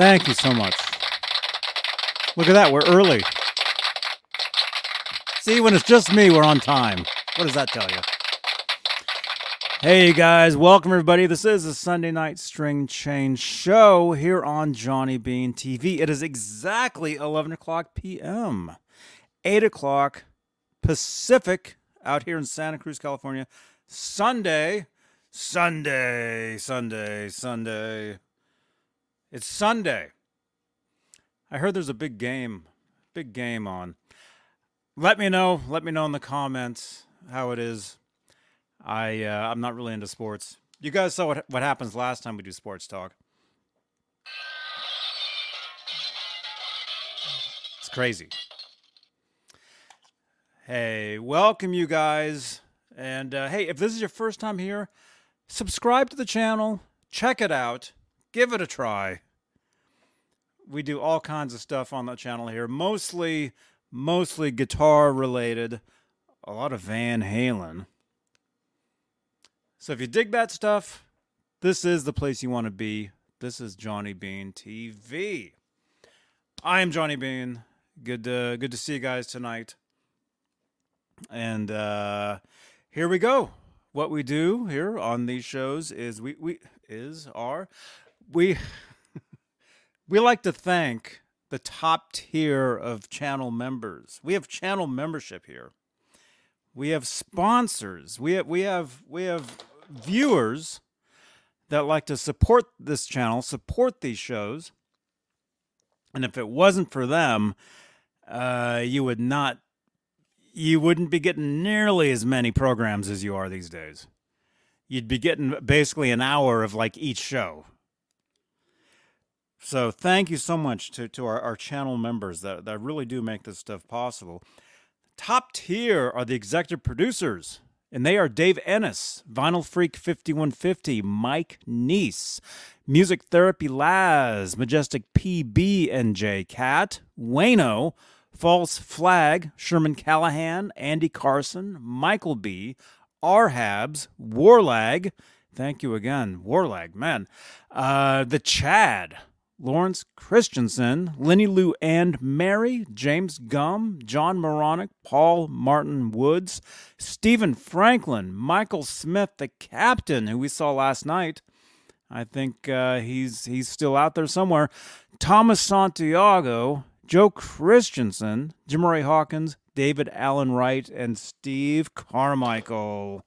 Thank you so much. Look at that, we're early. See, when it's just me, we're on time. What does that tell you? Hey guys, welcome everybody. This is the Sunday Night String Change Show here on Johnny Bean TV. It is exactly 11 o'clock p.m., 8 o'clock Pacific out here in Santa Cruz, California. Sunday, Sunday, Sunday, Sunday. It's Sunday. I heard there's a big game, big game on. Let me know. Let me know in the comments how it is. I uh, I'm not really into sports. You guys saw what what happens last time we do sports talk. It's crazy. Hey, welcome you guys. And uh, hey, if this is your first time here, subscribe to the channel, check it out give it a try. We do all kinds of stuff on the channel here, mostly mostly guitar related, a lot of Van Halen. So if you dig that stuff, this is the place you want to be. This is Johnny Bean TV. I am Johnny Bean. Good to, good to see you guys tonight. And uh, here we go. What we do here on these shows is we, we is our we we like to thank the top tier of channel members. We have channel membership here. We have sponsors. We have we have we have viewers that like to support this channel, support these shows. And if it wasn't for them, uh, you would not you wouldn't be getting nearly as many programs as you are these days. You'd be getting basically an hour of like each show so thank you so much to, to our, our channel members that, that really do make this stuff possible. Top tier are the executive producers, and they are Dave Ennis, Vinyl Freak 5150, Mike Neese, Music Therapy Laz, Majestic PB and J Cat, Wayno, False Flag, Sherman Callahan, Andy Carson, Michael B, Arhabs, Warlag, thank you again, Warlag, man, uh, the Chad, Lawrence Christensen, Lenny Lou and Mary, James Gum, John Moronic, Paul Martin Woods, Stephen Franklin, Michael Smith, the captain who we saw last night. I think uh, he's he's still out there somewhere. Thomas Santiago, Joe Christensen, Jim Ray Hawkins, David Allen Wright, and Steve Carmichael.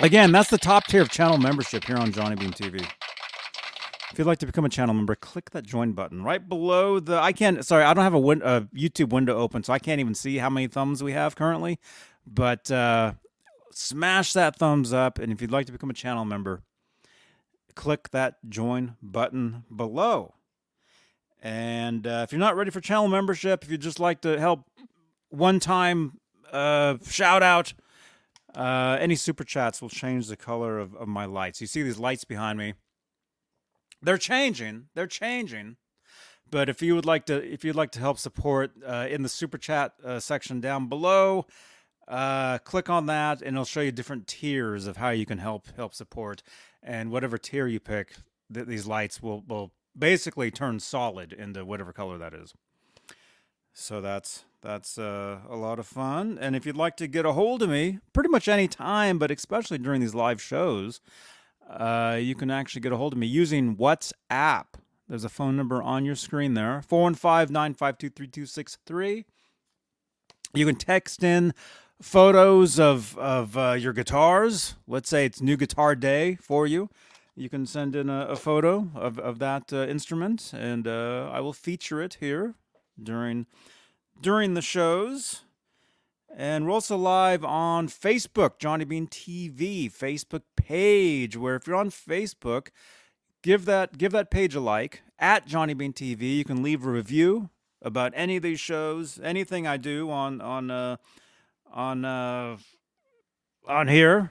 Again, that's the top tier of channel membership here on Johnny Bean TV. If you'd like to become a channel member, click that join button right below the. I can't. Sorry, I don't have a, win, a YouTube window open, so I can't even see how many thumbs we have currently. But uh, smash that thumbs up, and if you'd like to become a channel member, click that join button below. And uh, if you're not ready for channel membership, if you'd just like to help one time uh, shout out, uh, any super chats will change the color of, of my lights. You see these lights behind me they're changing. They're changing. But if you would like to, if you'd like to help support uh, in the super chat uh, section down below, uh, click on that, and it'll show you different tiers of how you can help help support. And whatever tier you pick, th- these lights will will basically turn solid into whatever color that is. So that's that's uh, a lot of fun. And if you'd like to get a hold of me, pretty much any time, but especially during these live shows, uh, you can actually get a hold of me using WhatsApp. There's a phone number on your screen there 415 952 3263. You can text in photos of of uh, your guitars. Let's say it's new guitar day for you. You can send in a, a photo of of that uh, instrument, and uh, I will feature it here during during the shows. And we're also live on Facebook, Johnny Bean TV Facebook page. Where if you're on Facebook, give that give that page a like at Johnny Bean TV. You can leave a review about any of these shows, anything I do on on uh, on uh, on here.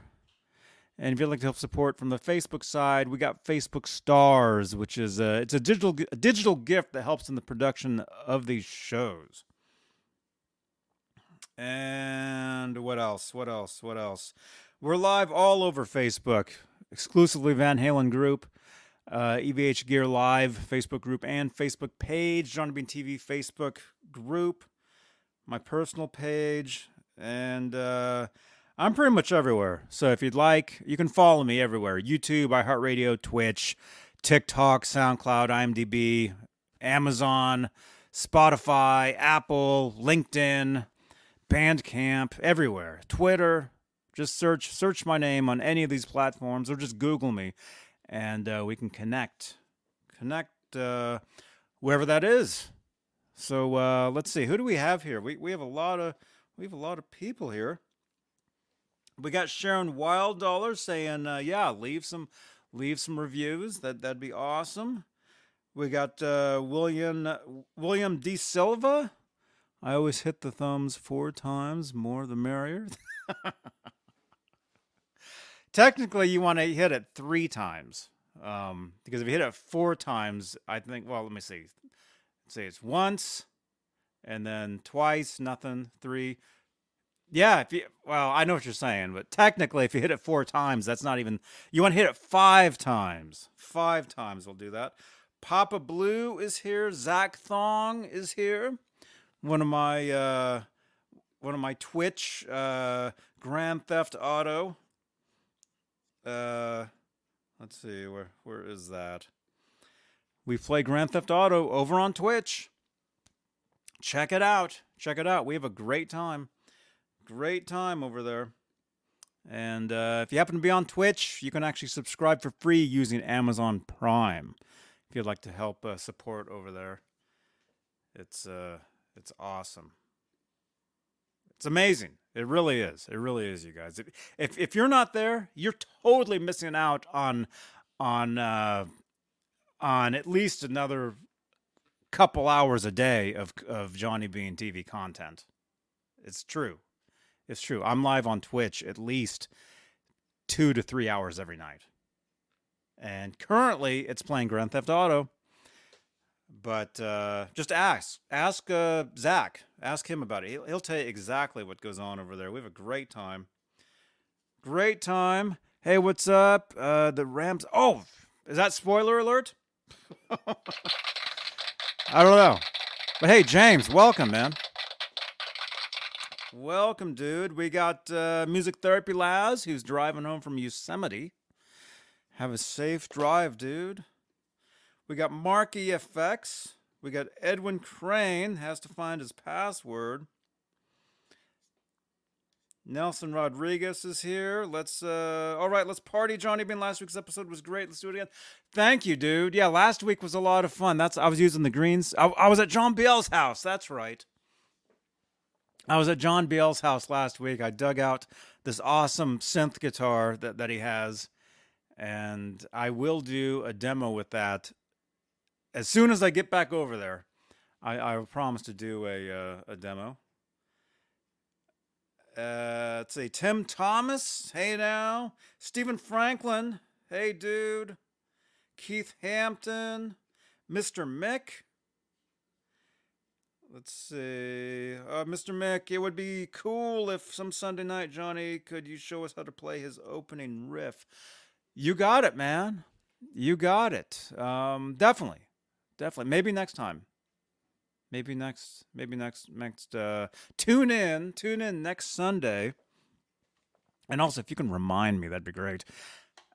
And if you'd like to help support from the Facebook side, we got Facebook Stars, which is a, it's a digital a digital gift that helps in the production of these shows. And what else? What else? What else? We're live all over Facebook, exclusively Van Halen Group, uh, EVH Gear Live Facebook group, and Facebook page, Johnny Bean TV Facebook group, my personal page, and uh, I'm pretty much everywhere. So if you'd like, you can follow me everywhere YouTube, iHeartRadio, Twitch, TikTok, SoundCloud, IMDb, Amazon, Spotify, Apple, LinkedIn. Bandcamp, everywhere, Twitter. Just search search my name on any of these platforms, or just Google me, and uh, we can connect, connect uh, wherever that is. So uh, let's see, who do we have here? We we have a lot of we have a lot of people here. We got Sharon Wild Dollar saying, uh, "Yeah, leave some leave some reviews. That that'd be awesome." We got uh, William William D Silva. I always hit the thumbs four times, more the merrier. Technically, you want to hit it three times. Um, because if you hit it four times, I think, well, let me see. Let's see, it's once and then twice, nothing, three. Yeah, if you, well, I know what you're saying, but technically, if you hit it four times, that's not even, you want to hit it five times. Five times will do that. Papa Blue is here. Zach Thong is here one of my uh, one of my Twitch uh, Grand Theft Auto. Uh, let's see where where is that? We play Grand Theft Auto over on Twitch. Check it out. Check it out. We have a great time. Great time over there. And uh, if you happen to be on Twitch, you can actually subscribe for free using Amazon Prime. If you'd like to help uh, support over there, it's uh, it's awesome. It's amazing. It really is. It really is, you guys. If if, if you're not there, you're totally missing out on on uh, on at least another couple hours a day of of Johnny Bean TV content. It's true. It's true. I'm live on Twitch at least two to three hours every night. And currently it's playing Grand Theft Auto. But uh, just ask, ask uh, Zach, ask him about it. He'll, he'll tell you exactly what goes on over there. We have a great time. Great time. Hey, what's up? Uh, the Rams. Oh, is that spoiler alert? I don't know. But hey, James, welcome, man. Welcome, dude. We got uh, Music Therapy Laz, who's driving home from Yosemite. Have a safe drive, dude. We got Mark EFX. We got Edwin Crane has to find his password. Nelson Rodriguez is here. Let's uh all right, let's party. Johnny Bean last week's episode was great. Let's do it again. Thank you, dude. Yeah, last week was a lot of fun. That's I was using the greens. I, I was at John Biel's house. That's right. I was at John Biel's house last week. I dug out this awesome synth guitar that, that he has, and I will do a demo with that as soon as I get back over there, I, I promise to do a uh, a demo. Uh, let's see, Tim Thomas, hey now, Stephen Franklin, hey dude, Keith Hampton, Mr. Mick. Let's see, uh, Mr. Mick. It would be cool if some Sunday night, Johnny, could you show us how to play his opening riff? You got it, man. You got it. Um, definitely definitely. Maybe next time. Maybe next. Maybe next. Next. Uh, tune in. Tune in next Sunday. And also, if you can remind me, that'd be great.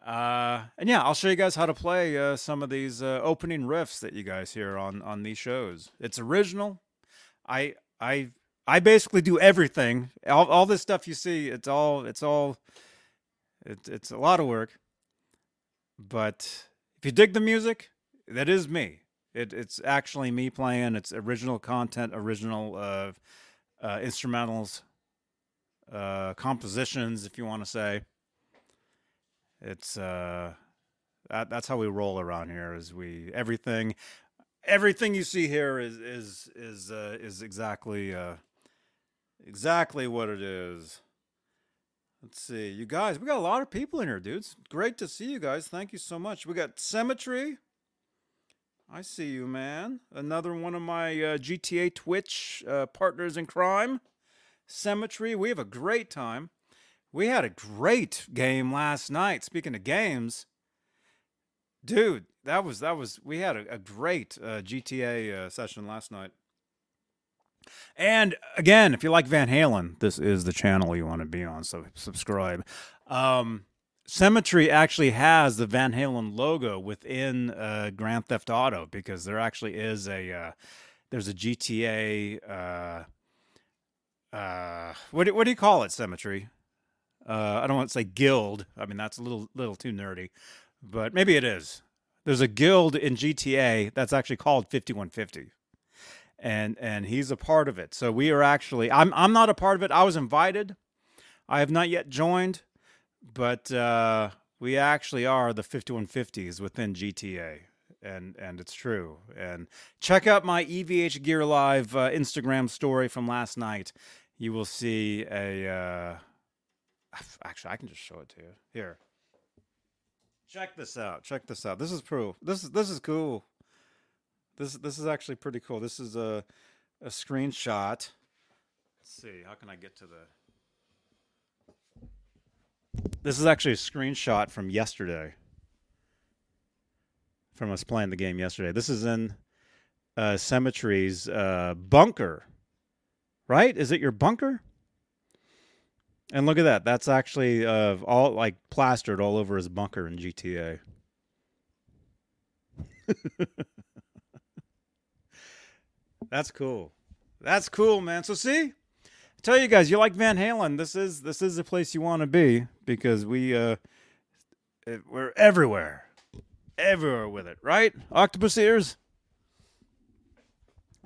Uh, and yeah, I'll show you guys how to play uh, some of these uh, opening riffs that you guys hear on on these shows. It's original. I I I basically do everything. All, all this stuff you see, it's all it's all it's it's a lot of work. But if you dig the music, that is me. It, it's actually me playing. It's original content, original uh, uh, instrumentals, uh, compositions, if you want to say. It's uh, that, that's how we roll around here. Is we everything, everything you see here is is is uh, is exactly uh, exactly what it is. Let's see, you guys. We got a lot of people in here, dudes. Great to see you guys. Thank you so much. We got Symmetry. I see you, man. Another one of my uh, GTA Twitch uh, partners in crime. Symmetry. We have a great time. We had a great game last night. Speaking of games, dude, that was that was we had a, a great uh, GTA uh, session last night. And again, if you like Van Halen, this is the channel you want to be on. So subscribe. Um, Symmetry actually has the Van Halen logo within uh, Grand Theft Auto because there actually is a uh, there's a GTA. Uh, uh, what do, what do you call it? Symmetry. Uh, I don't want to say guild. I mean that's a little little too nerdy, but maybe it is. There's a guild in GTA that's actually called 5150 and and he's a part of it. So we are actually I'm I'm not a part of it. I was invited. I have not yet joined, but uh, we actually are the 5150s within GTA, and and it's true. And check out my EVH Gear Live uh, Instagram story from last night. You will see a. Uh, actually, I can just show it to you here. Check this out. Check this out. This is proof. This is this is cool. This this is actually pretty cool. This is a a screenshot. Let's see. How can I get to the This is actually a screenshot from yesterday. From us playing the game yesterday. This is in uh, Symmetry's uh, bunker. Right? Is it your bunker? And look at that. That's actually uh, all like plastered all over his bunker in GTA. That's cool. That's cool, man. So see, tell you guys, you like Van Halen. This is this is the place you want to be because we uh we're everywhere, everywhere with it, right? Octopus ears.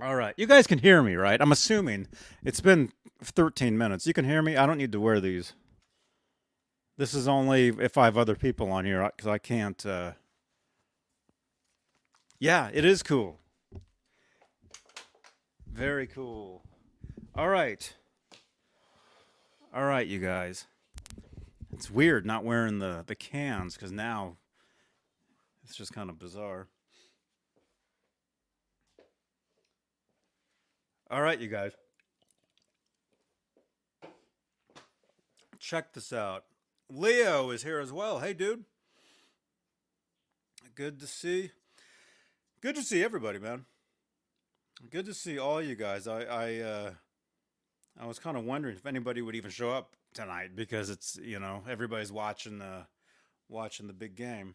All right, you guys can hear me, right? I'm assuming it's been 13 minutes. You can hear me. I don't need to wear these. This is only if I have other people on here because I can't. Uh... Yeah, it is cool. Very cool. All right. All right, you guys. It's weird not wearing the, the cans because now it's just kind of bizarre. All right, you guys. Check this out. Leo is here as well. Hey, dude. Good to see. Good to see everybody, man. Good to see all you guys. I I uh, I was kind of wondering if anybody would even show up tonight because it's you know everybody's watching the watching the big game.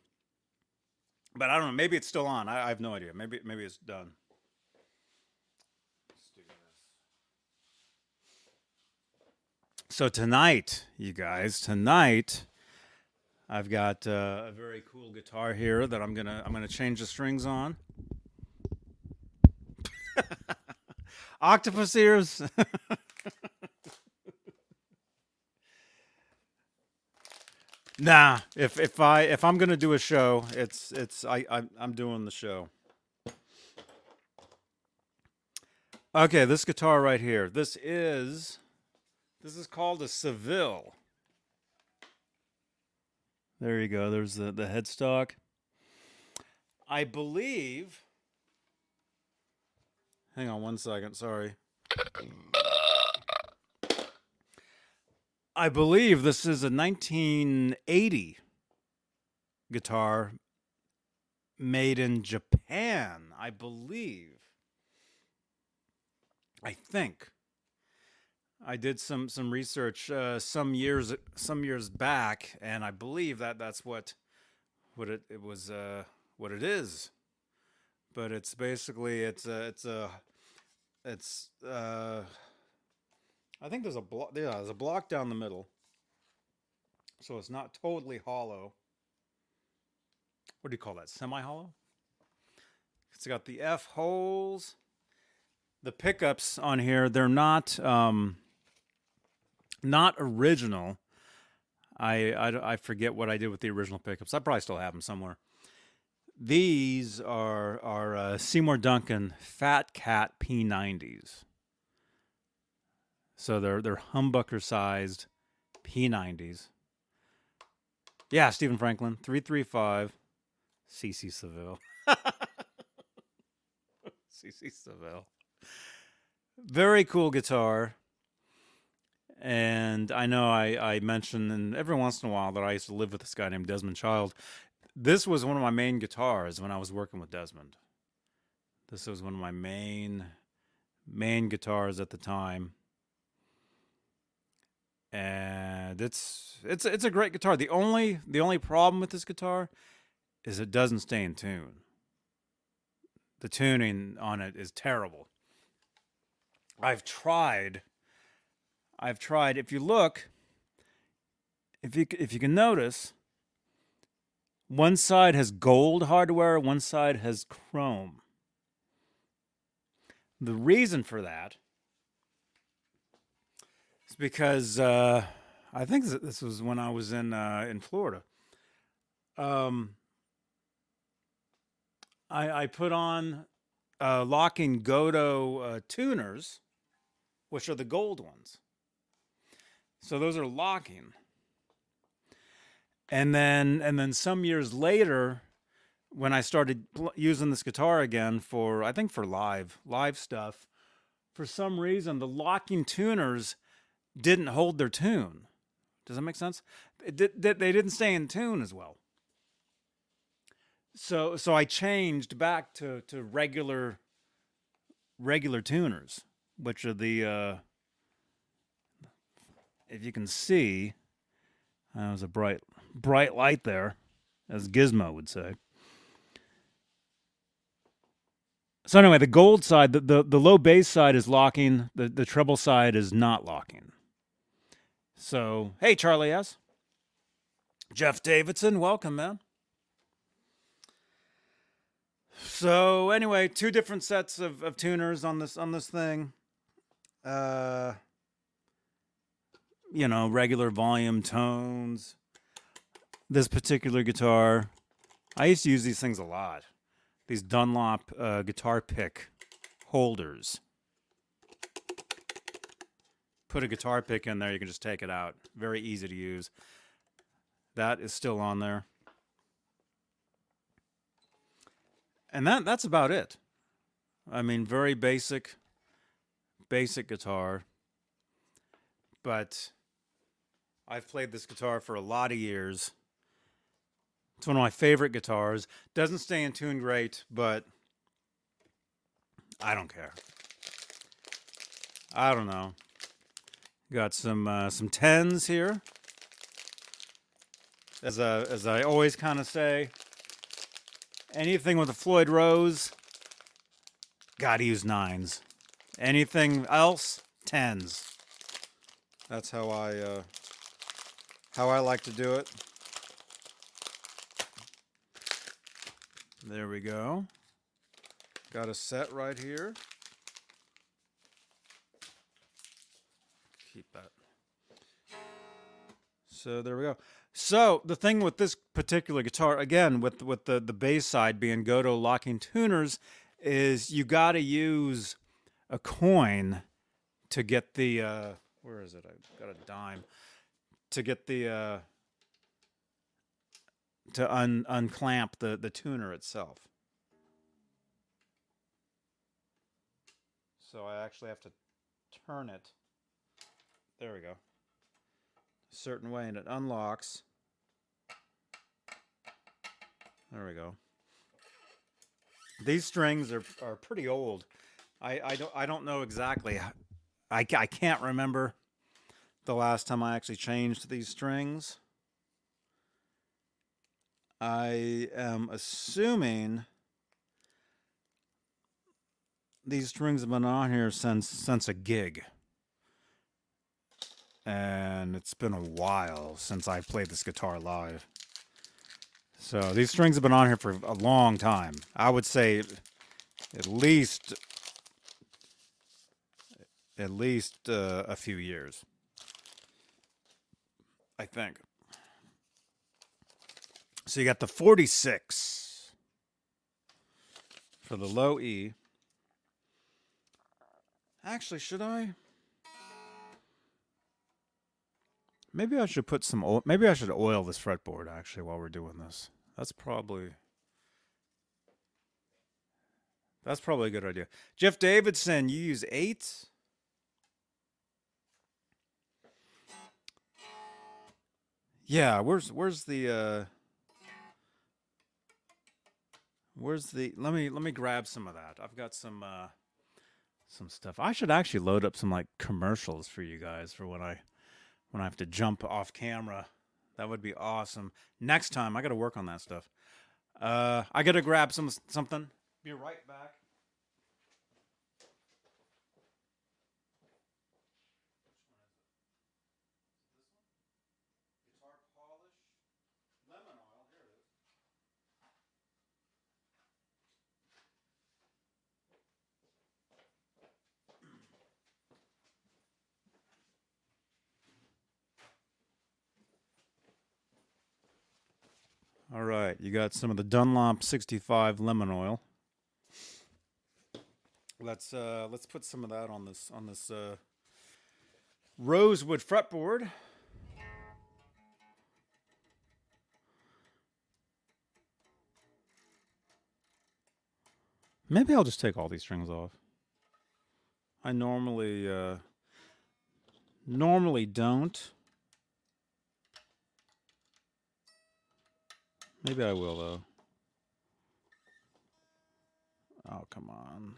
But I don't know. Maybe it's still on. I, I have no idea. Maybe maybe it's done. So tonight, you guys, tonight, I've got uh, a very cool guitar here that I'm gonna I'm gonna change the strings on. Octopus ears. nah, if if I if I'm gonna do a show, it's it's I, I I'm doing the show. Okay, this guitar right here. This is this is called a Seville. There you go. There's the the headstock. I believe Hang on one second. Sorry. I believe this is a 1980 guitar made in Japan. I believe. I think. I did some some research uh, some years some years back, and I believe that that's what what it, it was uh, what it is but it's basically it's a it's a it's uh I think there's a block. Yeah, there's a block down the middle, so it's not totally hollow. What do you call that? Semi-hollow. It's got the F holes. The pickups on here, they're not um, not original. I, I I forget what I did with the original pickups. I probably still have them somewhere. These are are uh, Seymour Duncan Phat Cat P90s. So they're they're humbucker sized P90s. Yeah, Stephen Franklin, 335 CC Seville. CC Seville. Very cool guitar. And I know I, I mentioned and every once in a while that I used to live with this guy named Desmond Child. This was one of my main guitars when I was working with Desmond. This was one of my main main guitars at the time. And it's it's it's a great guitar. The only the only problem with this guitar is it doesn't stay in tune. The tuning on it is terrible. I've tried I've tried if you look if you if you can notice one side has gold hardware, one side has chrome. The reason for that is because uh, I think this was when I was in uh, in Florida. Um, I, I put on uh, locking Gotoh uh, tuners, which are the gold ones. So those are locking and then and then some years later when i started using this guitar again for i think for live live stuff for some reason the locking tuners didn't hold their tune does that make sense they didn't stay in tune as well so so i changed back to to regular regular tuners which are the uh if you can see that was a bright bright light there, as Gizmo would say. So anyway, the gold side, the, the, the low bass side is locking, the, the treble side is not locking. So, hey, Charlie S. Jeff Davidson, welcome, man. So anyway, two different sets of, of tuners on this on this thing. Uh you know, regular volume tones, this particular guitar, I used to use these things a lot. These Dunlop uh, guitar pick holders. Put a guitar pick in there, you can just take it out. Very easy to use. That is still on there. And that that's about it. I mean, very basic basic guitar. But I've played this guitar for a lot of years it's one of my favorite guitars. Doesn't stay in tune great, but I don't care. I don't know. Got some uh, some tens here. As as I always kind of say, anything with a Floyd Rose, gotta use nines. Anything else, tens. That's how I uh, how I like to do it. There we go. Got a set right here. So there we go. So the thing with this particular guitar, again, with with the the bass side being Gotoh locking tuners, is you got to use a coin to get the uh, where is it? I've got a dime to get the uh, to un unclamp the, the tuner itself. So I actually have to turn it. There we go. Certain way and it unlocks. There we go. These strings are, are pretty old. I, I don't I don't know exactly. I, I can't remember the last time I actually changed these strings. I am assuming these strings have been on here since since a gig. And it's been a while since I played this guitar live. So these strings have been on here for a long time. I would say at least at least uh, a few years. I think. So you got the 46 for the low E. Actually, should I? Maybe I should put some oil. Maybe I should oil this fretboard actually while we're doing this. That's probably. That's probably a good idea. Jeff Davidson, you use eight. Yeah, where's where's the uh where's the let me let me grab some of that. I've got some uh some stuff. I should actually load up some like commercials for you guys for when I when I have to jump off camera. That would be awesome. Next time I got to work on that stuff. Uh I got to grab some something. Be right back. All right, you got some of the Dunlop 65 lemon oil. Let's uh let's put some of that on this on this uh rosewood fretboard. Maybe I'll just take all these strings off. I normally uh normally don't. Maybe I will though. Oh, come on.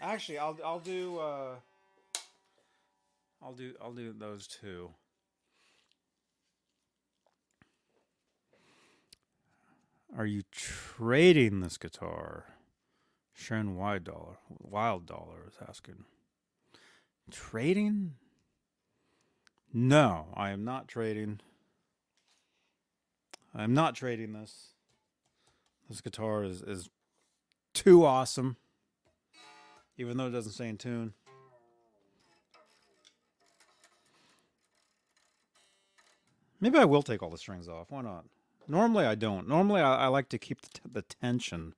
Actually, I'll I'll do uh I'll do I'll do those two. Are you trading this guitar? Sharon Wild Dollar Wild Dollar is asking. Trading? No, I am not trading. I'm not trading this. This guitar is, is too awesome. Even though it doesn't stay in tune. Maybe I will take all the strings off. Why not? Normally I don't. Normally I, I like to keep the, the tension.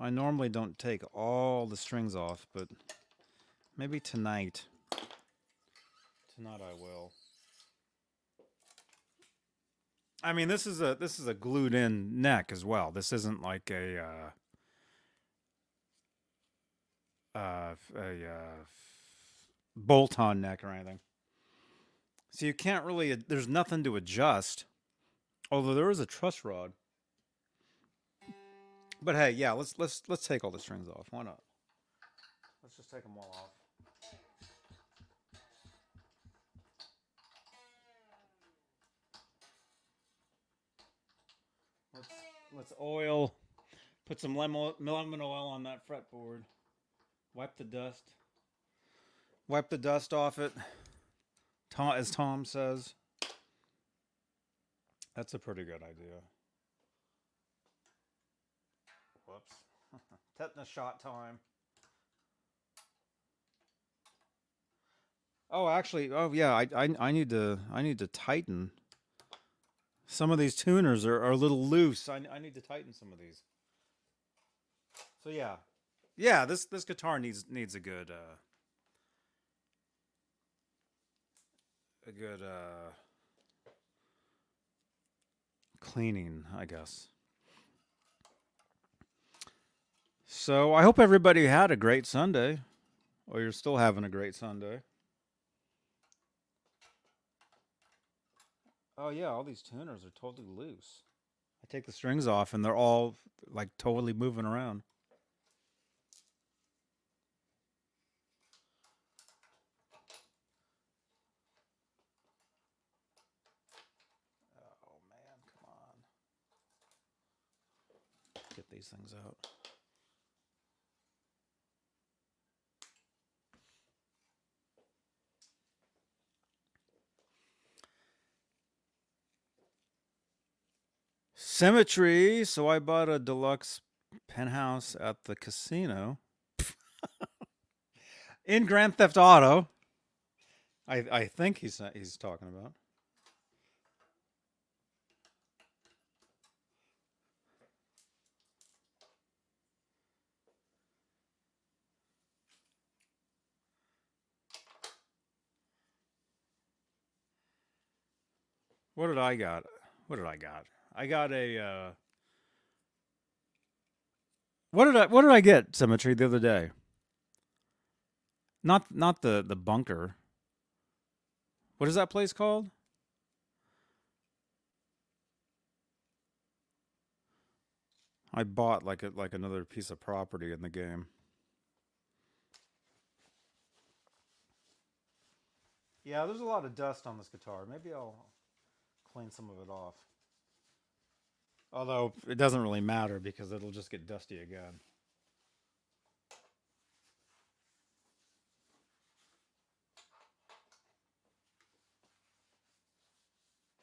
I normally don't take all the strings off, but maybe tonight. Tonight I will. I mean, this is a this is a glued in neck as well. This isn't like a uh, uh, a uh, bolt on neck or anything. So you can't really. There's nothing to adjust. Although there is a truss rod. But hey, yeah, let's let's let's take all the strings off. Why not? Let's just take them all off. Let's oil. Put some lemon lemon oil on that fretboard. Wipe the dust. Wipe the dust off it. Tom, as Tom says. That's a pretty good idea. Whoops. Tetanus shot time. Oh, actually, oh yeah, I, I I need to I need to tighten. Some of these tuners are, are a little loose. I, I need to tighten some of these. So yeah, yeah, this this guitar needs needs a good uh, a good uh, cleaning, I guess. So I hope everybody had a great Sunday, or you're still having a great Sunday. Oh yeah, all these tuners are totally loose. I take the strings off and they're all like totally moving around. Oh man, come on. Get these things out. Symmetry. So I bought a deluxe penthouse at the casino in Grand Theft Auto. I I think he's he's talking about. What did I got? What did I got? I got a uh What did I what did I get, Symmetry, the other day? Not not the the bunker. What is that place called? I bought like a like another piece of property in the game. Yeah, there's a lot of dust on this guitar. Maybe I'll clean some of it off. Although it doesn't really matter because it'll just get dusty again.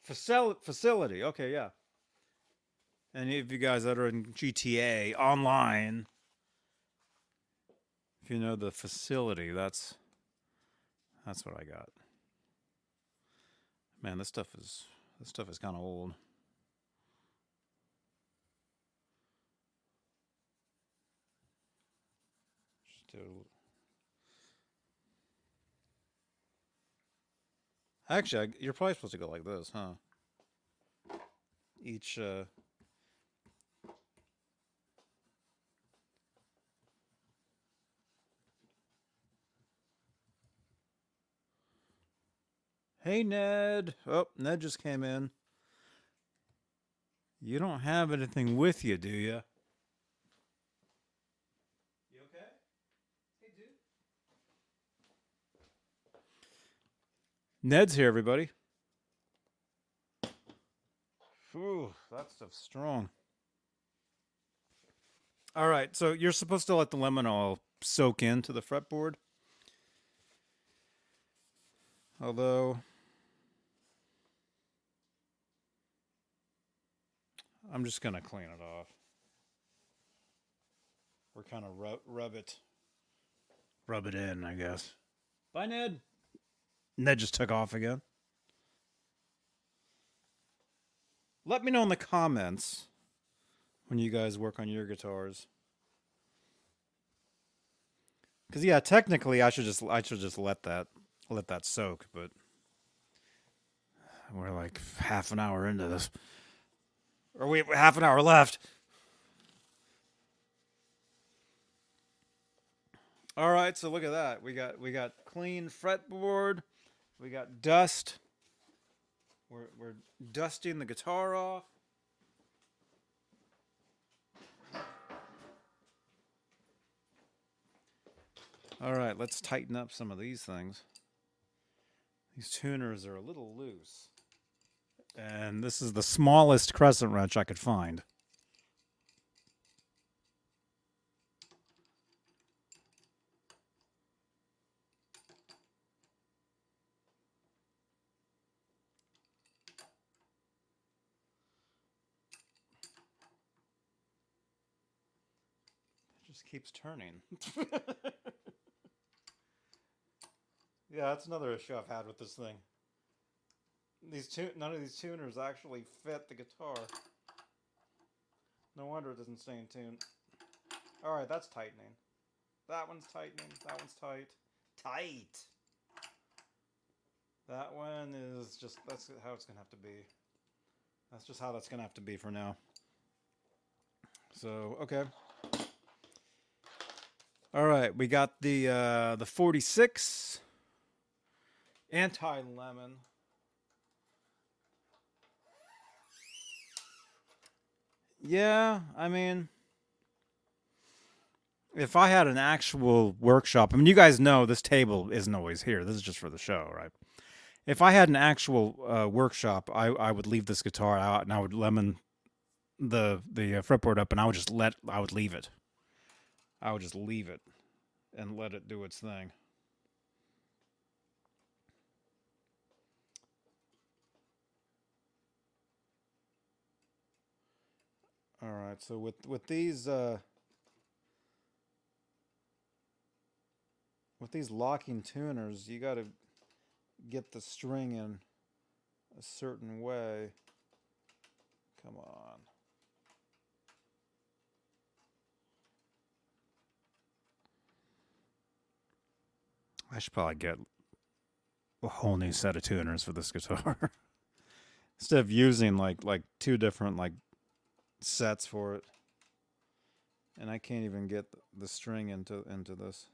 Facil- facility. Okay, yeah. Any of you guys that are in GTA online, if you know the facility, that's that's what I got. Man, this stuff is this stuff is kind of old. Actually, you're probably supposed to go like this, huh? Each uh Hey Ned. Oh, Ned just came in. You don't have anything with you, do? You okay? Hey, dude. Ned's here, everybody. Ooh, that stuff's strong. All right, so you're supposed to let the lemon oil soak into the fretboard. Although I'm just gonna clean it off. We're kind of rub, rub it, rub it in, I guess. Bye, Ned. Ned just took off again. Let me know in the comments when you guys work on your guitars. Cause yeah, technically I should just I should just let that let that soak, but we're like half an hour into this. Or we half an hour left. All right, so look at that. We got we got clean fretboard. We got dust. We're we're dusting the guitar off. All right, let's tighten up some of these things. These tuners are a little loose. And this is the smallest crescent wrench I could find. Just keeps turning. yeah, that's another issue I've had with this thing. These tu- none of these tuners actually fit the guitar. No wonder it doesn't stay in tune. All right, that's tightening. That one's tightening. That one's tight. Tight. That one is just that's how it's gonna have to be. That's just how that's gonna have to be for now. So okay. All right, we got the uh, the 46 anti lemon. Yeah, I mean, if I had an actual workshop, I mean, you guys know this table isn't always here. This is just for the show, right? If I had an actual uh, workshop, I, I would leave this guitar out and I would lemon the the uh, fretboard up and I would just let I would leave it. I would just leave it and let it do its thing. All right, so with with these uh, with these locking tuners, you got to get the string in a certain way. Come on. I should probably get a whole new set of tuners for this guitar. Instead of using like like two different like sets for it. And I can't even get the string into into this.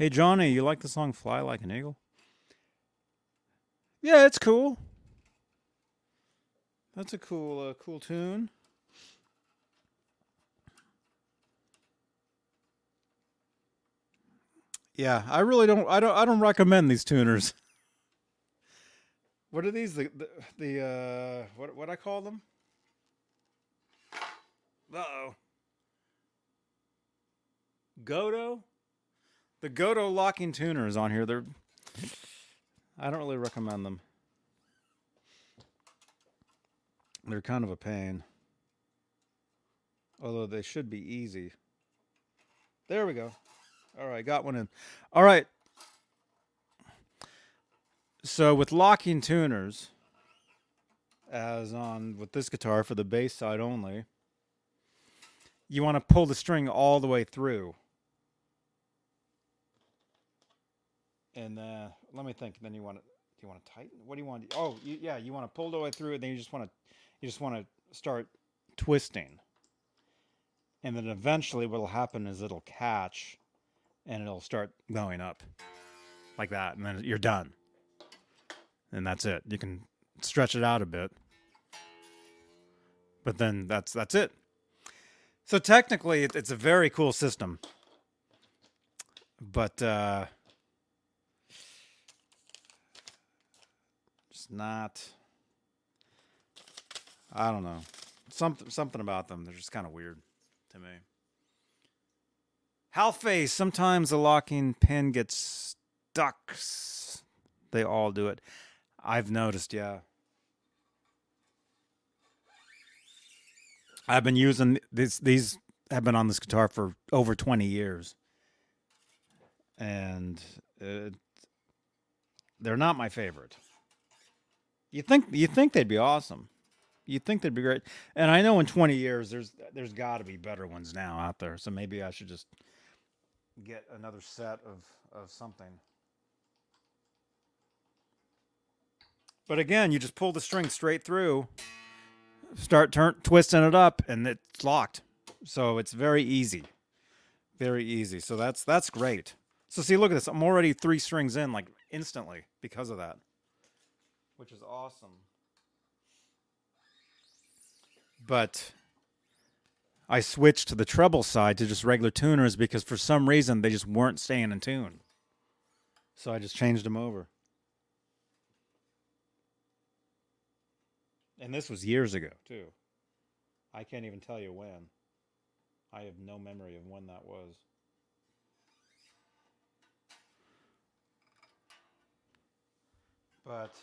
Hey Johnny, you like the song Fly Like an Eagle? Yeah, it's cool. That's a cool uh, cool tune. Yeah, I really don't I don't I don't recommend these tuners. What are these the the, the uh what what I call them? Uh-oh. Gotoh? The Gotoh locking tuners on here. They're I don't really recommend them. They're kind of a pain. Although they should be easy. There we go. All right, got one in. All right. So with locking tuners, as on with this guitar for the bass side only, you want to pull the string all the way through. And uh, let me think. Then you want to do you want to tighten? What do you want? Oh, you, yeah, you want to pull the way through, and then you just want to you just want to start twisting, and then eventually what'll happen is it'll catch, and it'll start going up, like that, and then you're done, and that's it. You can stretch it out a bit, but then that's that's it. So technically, it's a very cool system, but. Uh, not. I don't know. Something something about them. They're just kind of weird to me. Halface. Sometimes the locking pin gets stuck. They all do it. I've noticed. Yeah. I've been using these. These have been on this guitar for over twenty years, and it, they're not my favorite. You think you think they'd be awesome. You think they'd be great. And I know in 20 years there's there's got to be better ones now out there. So maybe I should just get another set of of something. But again, you just pull the string straight through, start turn twisting it up and it's locked. So it's very easy. Very easy. So that's that's great. So see, look at this. I'm already three strings in like instantly because of that which is awesome. But I switched to the treble side to just regular tuners because for some reason they just weren't staying in tune. So I just changed them over. And this was years ago, too. I can't even tell you when. I have no memory of when that was. But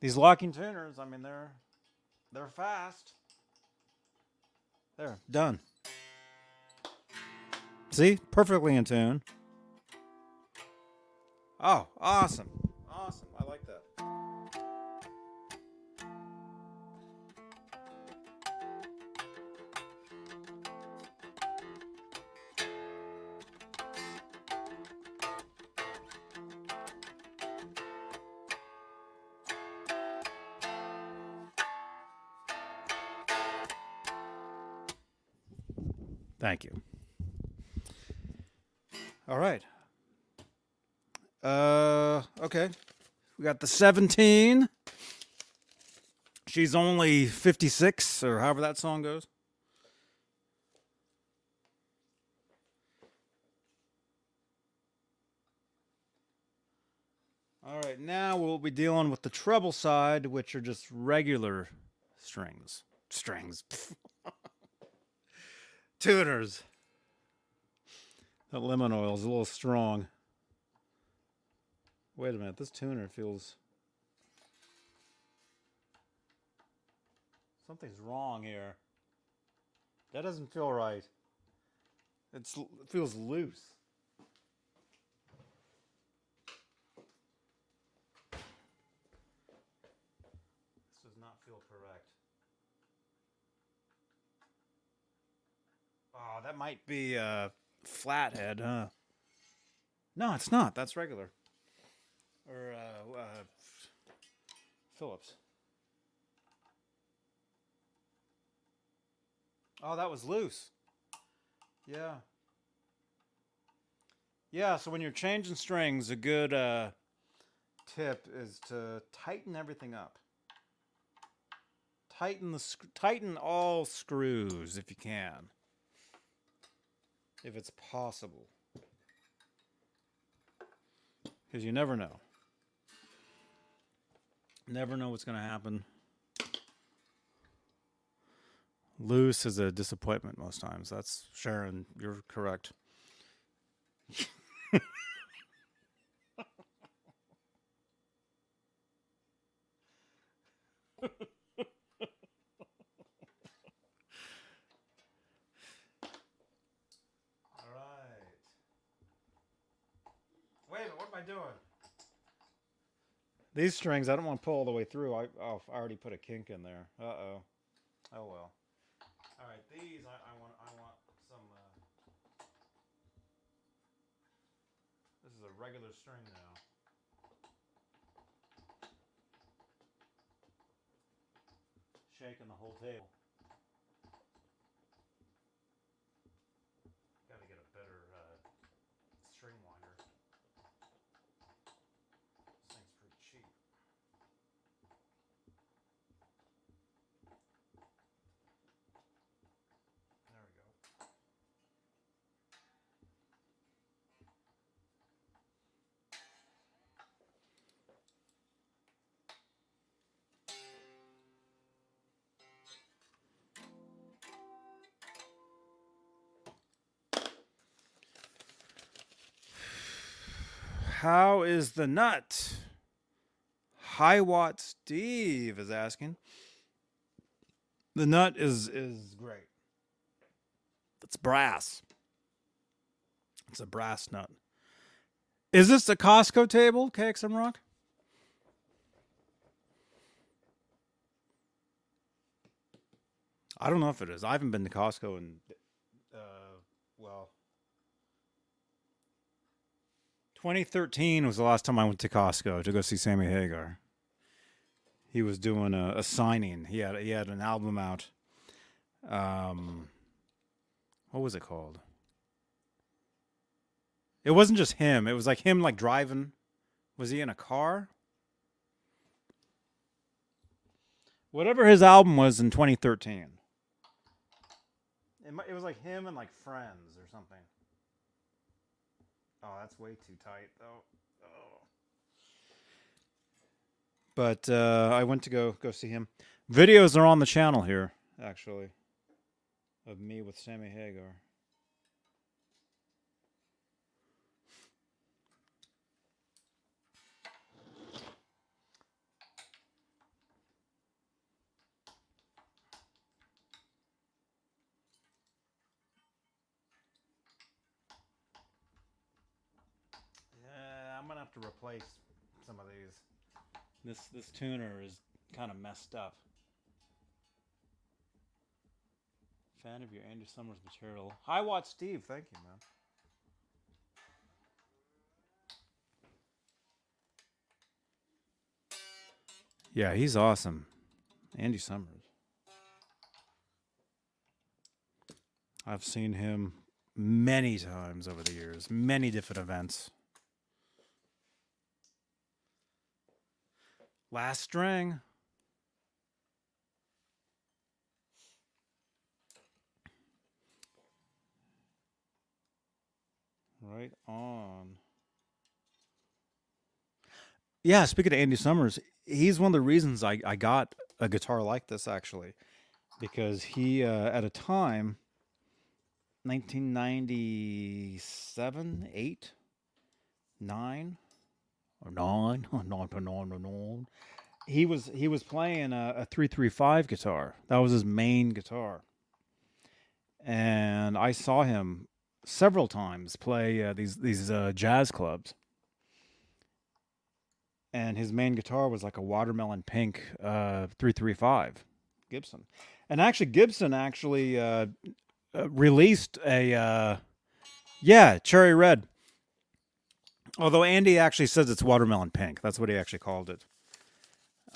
these locking tuners, I mean, they're they're fast. There, done. See, perfectly in tune. Oh, awesome. Thank you. All right. Uh, okay. We got the 17. She's only 56, or however that song goes. All right, now we'll be dealing with the treble side, which are just regular strings. Strings. Tuners. That lemon oil is a little strong. Wait a minute, this tuner feels. Something's wrong here. That doesn't feel right. It's, it feels loose. This does not feel correct. Oh, that might be a flathead, huh? No, it's not. That's regular. Or uh, uh, Phillips. Oh, that was loose. Yeah. Yeah, so when you're changing strings, a good uh, tip is to tighten everything up. Tighten the tighten all screws if you can. If it's possible. Cuz you never know. Never know what's going to happen. Loose is a disappointment most times. That's Sharon, you're correct. All right. Wait a minute, what am I doing? These strings, I don't want to pull all the way through. I, oh, I already put a kink in there. Uh oh. Oh well. All right, these I, I want. I want some. Uh, this is a regular string now. Shaking the whole table. How is the nut? High Watt Steve is asking. The nut is is great. It's brass. It's a brass nut. Is this the Costco table, KXM Rock? I don't know if it is. I haven't been to Costco in, uh, well, 2013 was the last time I went to Costco to go see Sammy Hagar. He was doing a, a signing. He had he had an album out. Um, what was it called? It wasn't just him. It was like him like driving. Was he in a car? Whatever his album was in 2013. It, it was like him and like friends or something. Oh, that's way too tight though. Oh. But uh, I went to go go see him. Videos are on the channel here, actually, of me with Sammy Hagar. Yeah, I'm gonna have to replace some of these. This this tuner is kind of messed up. Fan of your Andy Summers material. Hi, Watt Steve. Thank you, man. Yeah, he's awesome. Andy Summers. I've seen him many times over the years, many different events. Last string. Right on. Yeah, speaking of Andy Summers, he's one of the reasons I, I got a guitar like this actually. Because he uh, at a time 1997, 8, 9, or 9, nine, nine, nine, nine. He was he was playing a, a 335 guitar. That was his main guitar. And I saw him several times play uh, these these uh, jazz clubs. And his main guitar was like a watermelon pink uh, 335 Gibson. And actually Gibson actually uh, uh, released a yeah cherry red. Although Andy actually says it's watermelon pink. That's what he actually called it.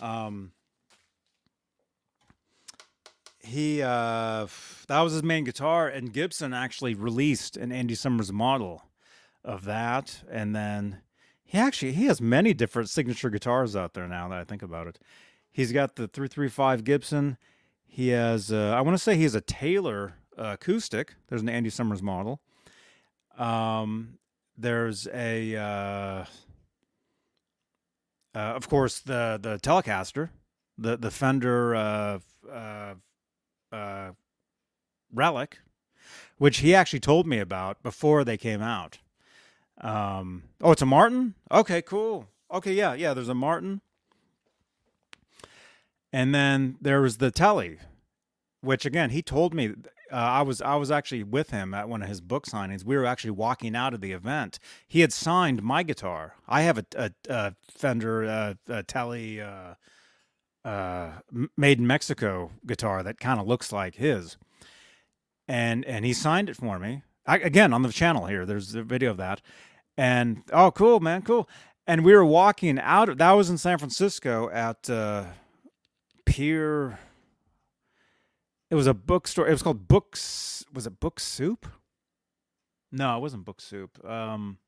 Um, he uh, that was his main guitar, and Gibson actually released an Andy Summers model of that, and then he actually he has many different signature guitars out there now that I think about it. He's got the three three five Gibson. He has uh, I want to say he has a Taylor uh, acoustic. There's an Andy Summers model. Um, there's a, uh, uh, of course, the the Telecaster, the the Fender uh, uh, Relic, which he actually told me about before they came out. Um, oh, it's a Martin. Okay, cool. Okay, yeah, yeah. There's a Martin, and then there was the Telly, which again he told me uh, I was I was actually with him at one of his book signings. We were actually walking out of the event. He had signed my guitar. I have a, a, a Fender uh, a Telly uh, uh, made in Mexico guitar that kind of looks like his, and and he signed it for me. I, again on the channel here. There's a video of that, and oh, cool, man, cool. And we were walking out. That was in San Francisco at uh, Pier it was a bookstore. It was called Books. Was it Book Soup? No, it wasn't Book Soup. Um,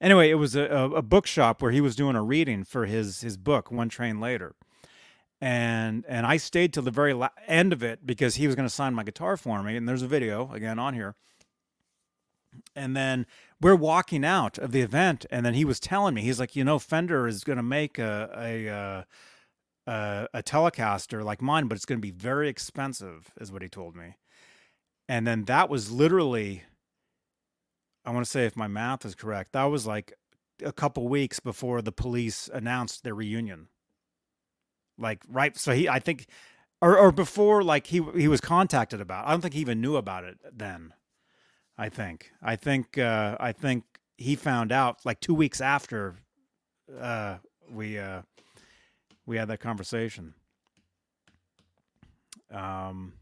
anyway, it was a, a, a bookshop where he was doing a reading for his his book, One Train Later, and and I stayed till the very la- end of it because he was going to sign my guitar for me. And there's a video again on here. And then we're walking out of the event, and then he was telling me, he's like, you know, Fender is going to make a a, a, Telecaster like mine, but it's going to be very expensive, is what he told me. And then that was literally, I want to say if my math is correct, that was like a couple weeks before the police announced their reunion. Like right, so he, I think, or or before like he he was contacted about. I don't think he even knew about it then. I think, I think, uh, I think he found out like two weeks after uh, we uh, we had that conversation. Um,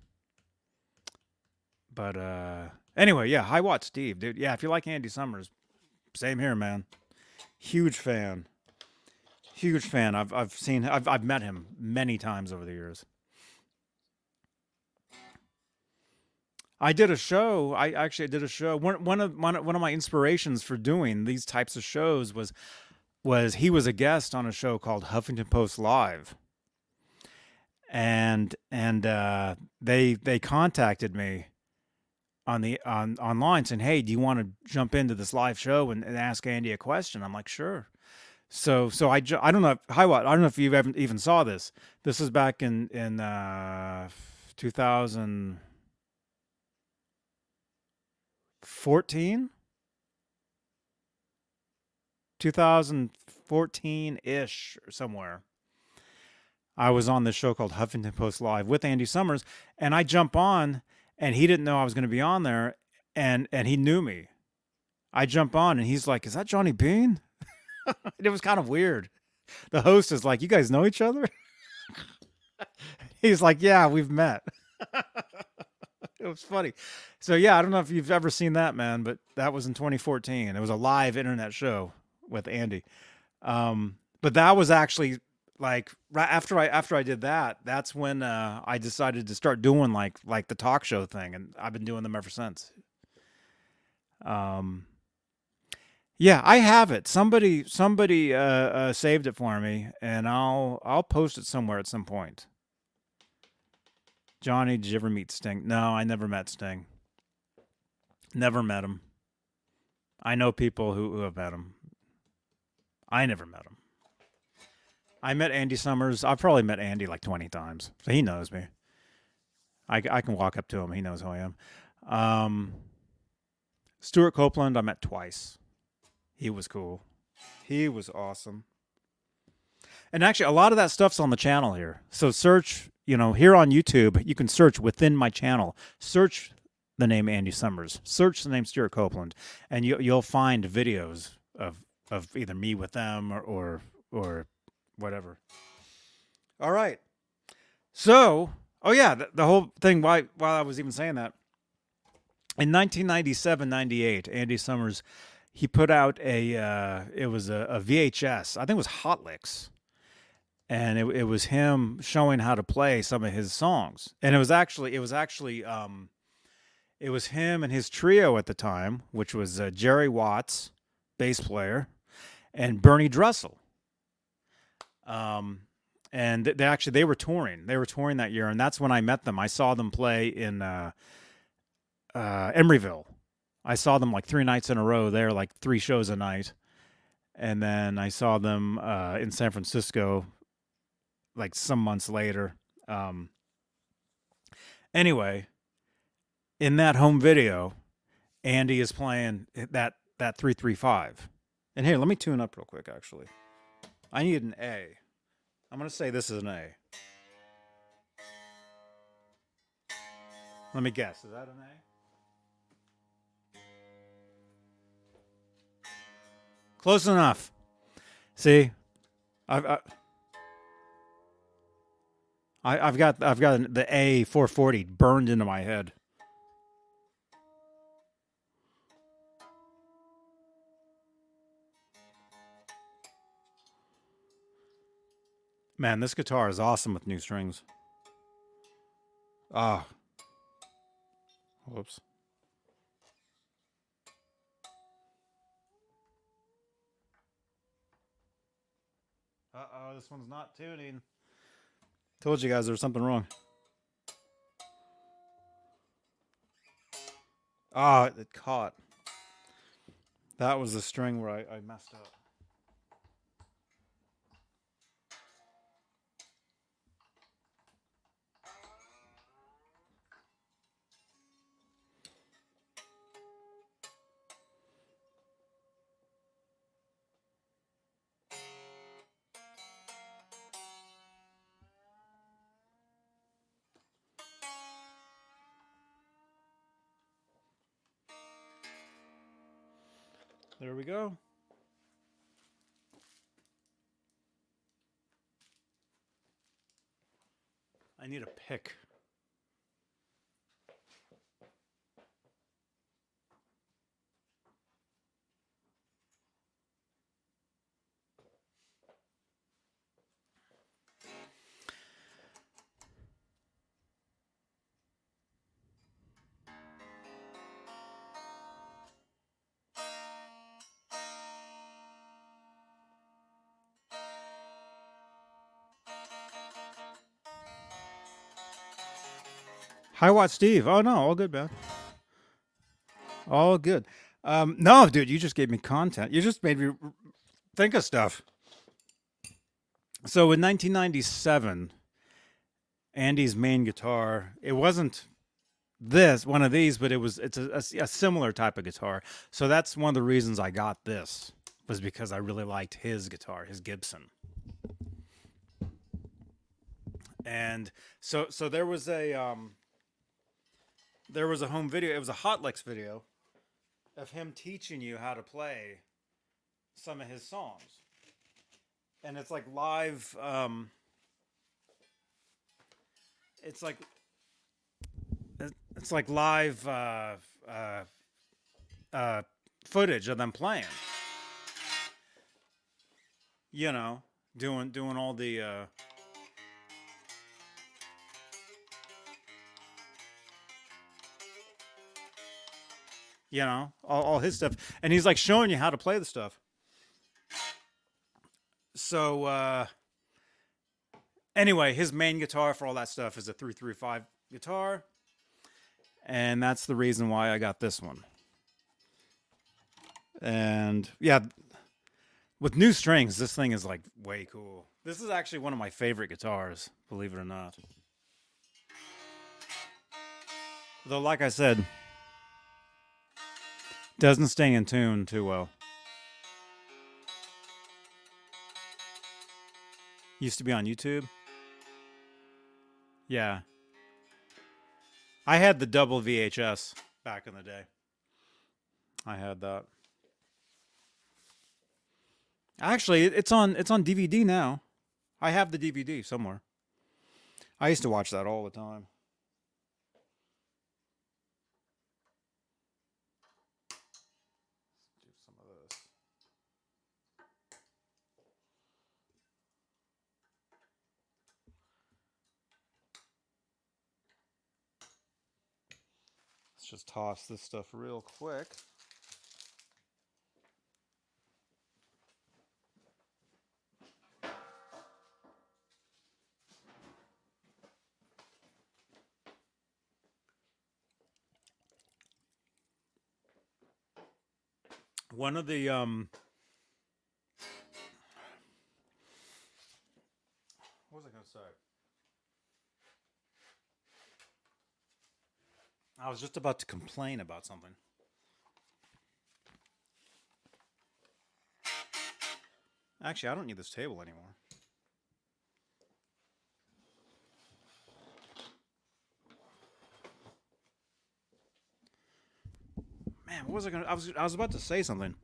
but uh, anyway, yeah, High Watt Steve, dude. Yeah, if you like Andy Summers, same here, man. Huge fan. Huge fan. I've I've seen I've I've met him many times over the years. I did a show. I actually did a show. One one of one, one of my inspirations for doing these types of shows was was he was a guest on a show called Huffington Post Live, and and uh, they they contacted me on the on online saying, "Hey, do you want to jump into this live show and, and ask Andy a question?" I'm like, "Sure." So so I, I don't know if, hi what I don't know if you ever even saw this. This is back in in uh, 2014 2014 ish somewhere. I was on this show called Huffington Post Live with Andy Summers, and I jump on, and he didn't know I was going to be on there, and and he knew me. I jump on, and he's like, "Is that Johnny Bean?" it was kind of weird. The host is like, "You guys know each other?" he's like, "Yeah, we've met." it was funny. So yeah, I don't know if you've ever seen that man, but that was in 2014. It was a live internet show with Andy. Um, but that was actually like right after I after I did that, that's when uh, I decided to start doing like like the talk show thing, and I've been doing them ever since. Um, yeah, I have it. Somebody somebody uh, uh, saved it for me, and I'll I'll post it somewhere at some point. Johnny, did you ever meet Sting? No, I never met Sting. Never met him. I know people who, who have met him. I never met him. I met Andy Summers. I've probably met Andy like 20 times. So he knows me. I, I can walk up to him. He knows who I am. Um, Stewart Copeland, I met twice. He was cool. He was awesome. And actually, a lot of that stuff's on the channel here. So search, you know, here on YouTube, you can search within my channel. Search the name Andy Summers. Search the name Stewart Copeland, and you, you'll find videos of of either me with them or or, or whatever. All right. So, oh yeah, the, the whole thing. Why? While I was even saying that, in 1997, 98, Andy Summers, he put out a. Uh, it was a, a VHS. I think it was Hot Licks and it, it was him showing how to play some of his songs and it was actually it was actually um it was him and his trio at the time which was uh, jerry watts bass player and Bernie Dresel um and they actually they were touring. They were touring that year and that's when i met them. I saw them play in uh uh emeryville. I saw them like three nights in a row there like three shows a night. And then i saw them uh in san francisco like some months later. Um, anyway, in that home video, Andy is playing that that three three five. And here, let me tune up real quick. Actually, I need an A. I'm gonna say this is an A. Let me guess. Is that an A? Close enough. See, I've. I, I, have got I've got the A 440 burned into my head. Man, this guitar is awesome with new strings. Ah. Whoops. Uh oh, this one's not tuning. Told you guys there was something wrong. Ah, it caught. That was the string where I, I messed up. Go. I need a pick. Hi, Watt Steve. Oh no, all good, man. All good. Um, no, dude, you just gave me content. You just made me think of stuff. So in 1997, Andy's main guitar, it wasn't this one of these, but it was it's a, a, a similar type of guitar. So that's one of the reasons I got this was because I really liked his guitar, his Gibson. And so so there was a um there was a home video. It was a Hot Licks video of him teaching you how to play some of his songs, and it's like live. Um, it's like it's like live uh, uh, uh, footage of them playing. You know, doing doing all the. You know, all, all his stuff. And he's like showing you how to play the stuff. So, uh, anyway, his main guitar for all that stuff is a 335 guitar. And that's the reason why I got this one. And yeah, with new strings, this thing is like way cool. This is actually one of my favorite guitars, believe it or not. Though, like I said, Doesn't stay in tune too well. Used to be on YouTube. Yeah. I had the double VHS back in the day. I had that. Actually, it's on it's on DVD now. I have the DVD somewhere. I used to watch that all the time. Let's just toss this stuff real quick. One of the um what was I gonna say? I was just about to complain about something. Actually, I don't need this table anymore. Man, what was I gonna? I was I was about to say something.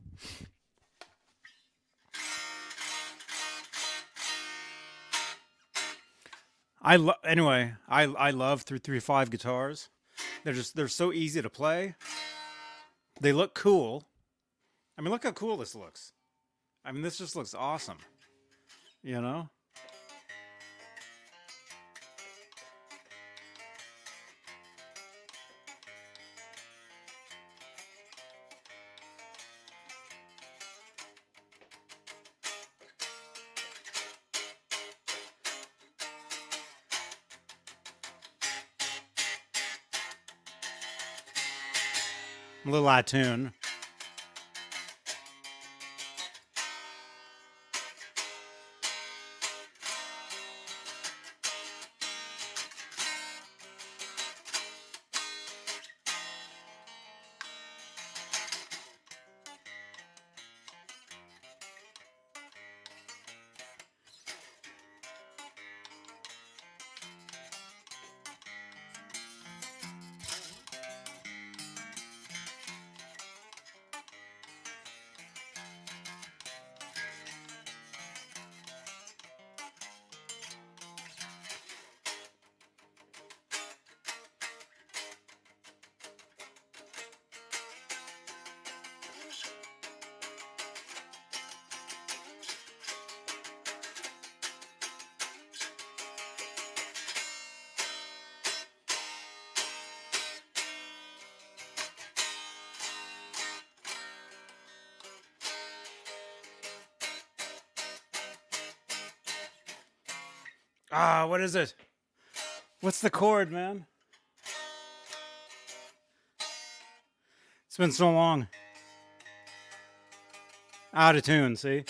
I lo- anyway. I I love three three five guitars. They're just they're so easy to play. They look cool. I mean, look how cool this looks. I mean, this just looks awesome. You know. Little out what is it? What's the chord, man? It's been so long. Out of tune, see?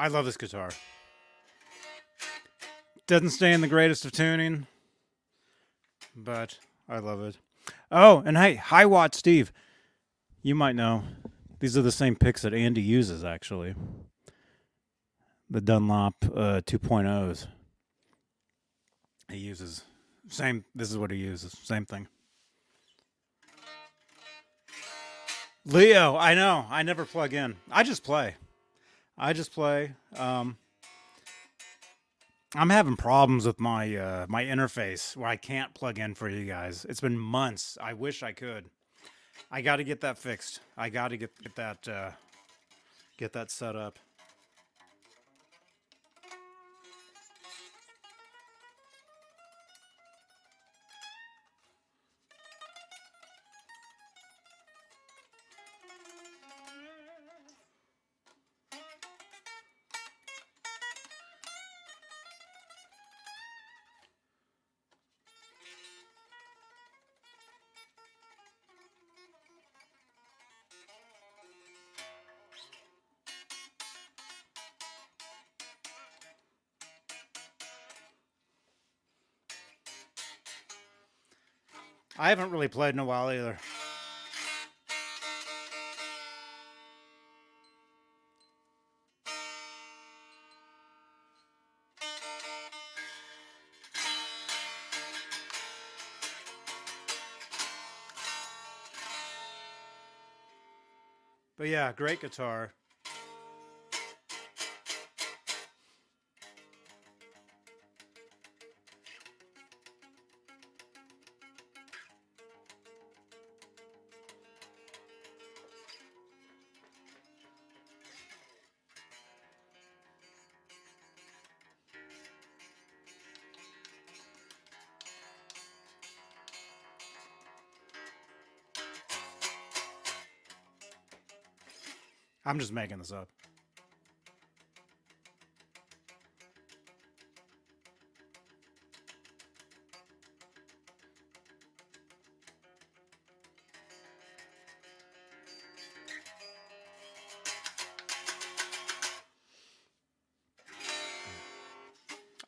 I love this guitar. Doesn't stay in the greatest of tuning, but I love it. Oh, and hey, High Watt Steve, you might know These are the same picks that Andy uses, actually. The Dunlop uh, 2.0s. He uses same. This is what he uses. Same thing. Leo, I know. I never plug in. I just play. I just play. Um, I'm having problems with my uh, my interface where I can't plug in for you guys. It's been months. I wish I could. I got to get that fixed. I got to get get that uh, get that set up. I haven't really played in a while either. But yeah, great guitar. I'm just making this up.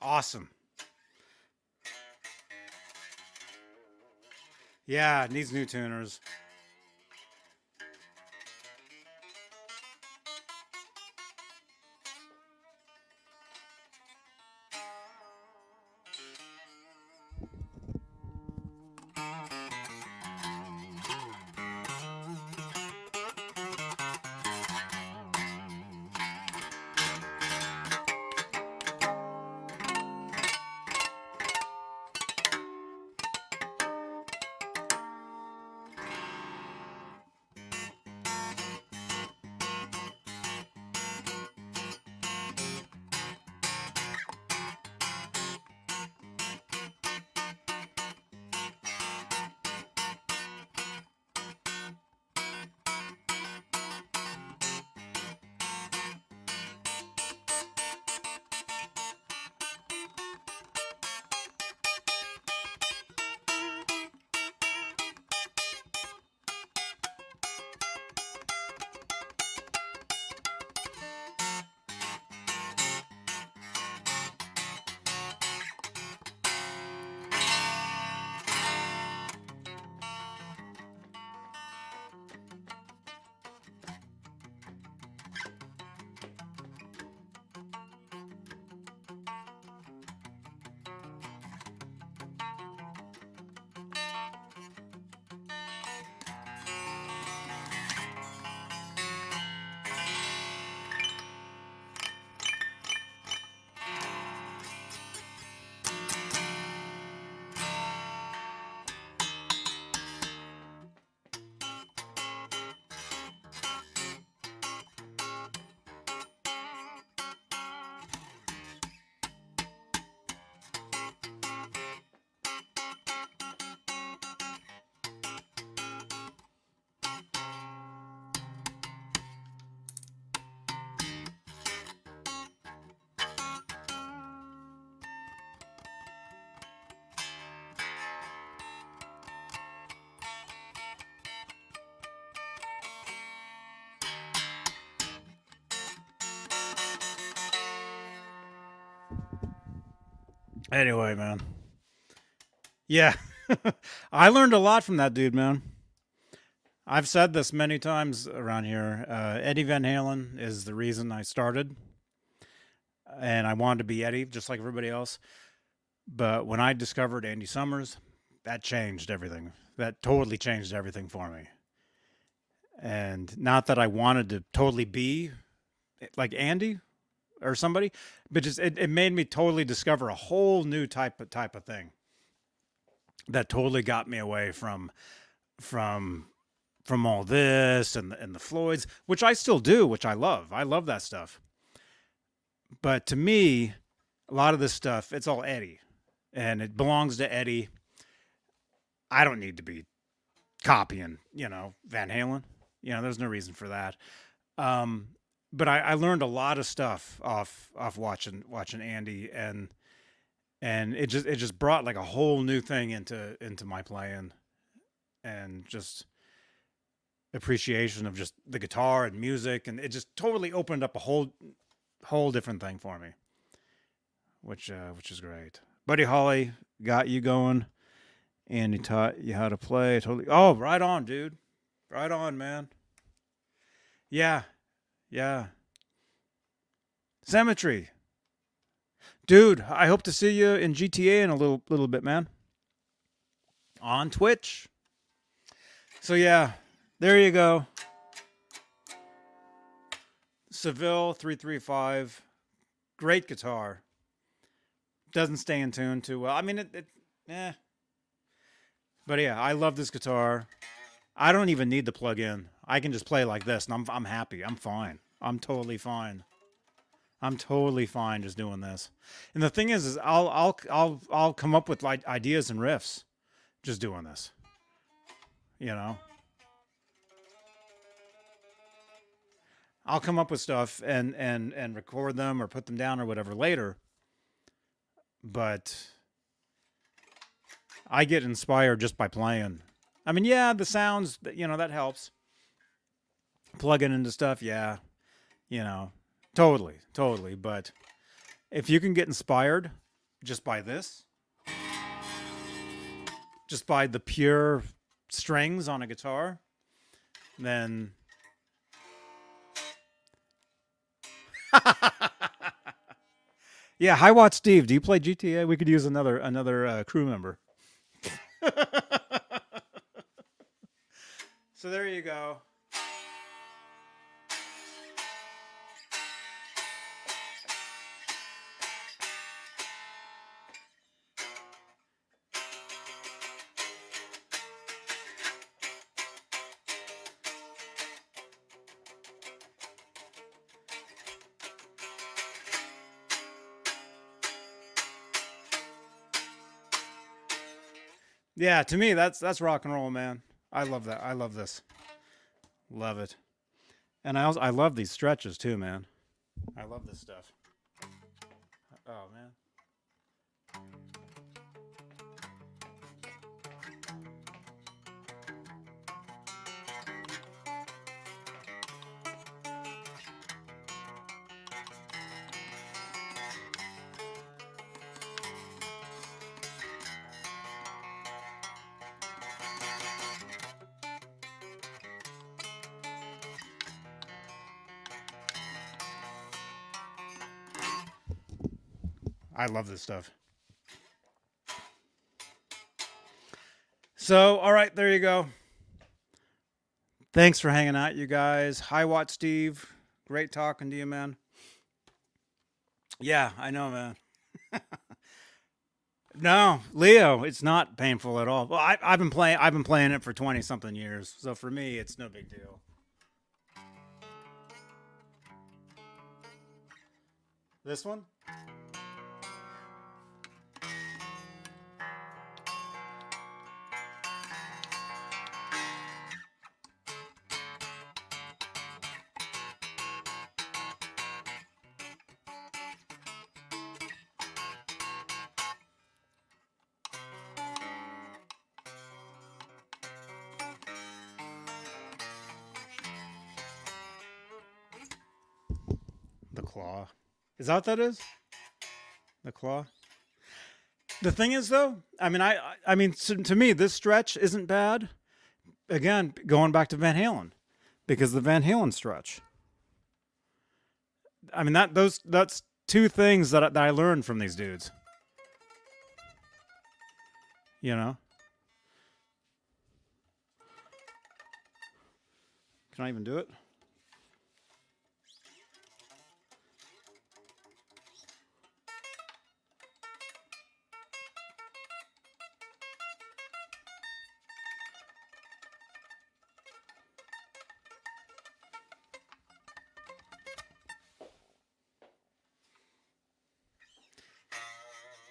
Awesome. Yeah, needs new tuners. Anyway, man. Yeah. I learned a lot from that dude, man. I've said this many times around here. Uh, Eddie Van Halen is the reason I started, and I wanted to be Eddie just like everybody else. But when I discovered Andy Summers, that changed everything. That totally changed everything for me. And not that I wanted to totally be like Andy or somebody, but just it, it made me totally discover a whole new type of type of thing that totally got me away from from from all this and the, and the Floyds, which I still do, which I love. I love that stuff. But to me, a lot of this stuff, it's all Eddie, and it belongs to Eddie. I don't need to be copying, you know, Van Halen. You know, there's no reason for that. Um, but I, I learned a lot of stuff off off watching watching Andy and and it just it just brought like a whole new thing into into my playing and just appreciation of just the guitar and music and it just totally opened up a whole whole different thing for me which uh which is great. Buddy holly got you going. And he taught you how to play. Totally oh right on dude. Right on man. Yeah yeah Symmetry dude i hope to see you in gta in a little little bit man on twitch so yeah there you go. Seville 335. Great guitar. Doesn't stay in tune too well. I mean, it, it eh. But yeah, I love this guitar. I don't even need the plug in. I can just play like this and I'm, I'm happy. I'm fine. I'm totally fine. I'm totally fine just doing this. And the thing is, is I'll, I'll, I'll, I'll come up with like ideas and riffs just doing this. You know? I'll come up with stuff and and and record them or put them down or whatever later. But I get inspired just by playing. I mean, yeah, the sounds, you know, that helps. Plugging into stuff, yeah. You know, totally, totally, but if you can get inspired just by this, just by the pure strings on a guitar, then yeah, hi, Watt Steve, do you play GTA? We could use another another uh, crew member. so there you go. Yeah, to me that's that's rock and roll, man. I love that. I love this. Love it. And I also I love these stretches too, man. I love this stuff. Oh man. I love this stuff. So, all right, there you go. Thanks for hanging out, you guys. Hi, Watt Steve. Great talking to you, man. Yeah, I know, man. no, Leo, it's not painful at all. Well, I, have been playing. I've been playing it for twenty something years, so for me, it's no big deal. This one. Is that what that is? The claw. The thing is, though, I mean, I, I mean, to, to me, this stretch isn't bad, again, going back to Van Halen, because the Van Halen stretch. I mean that those that's two things that that I learned from these dudes. You know. Can I even do it?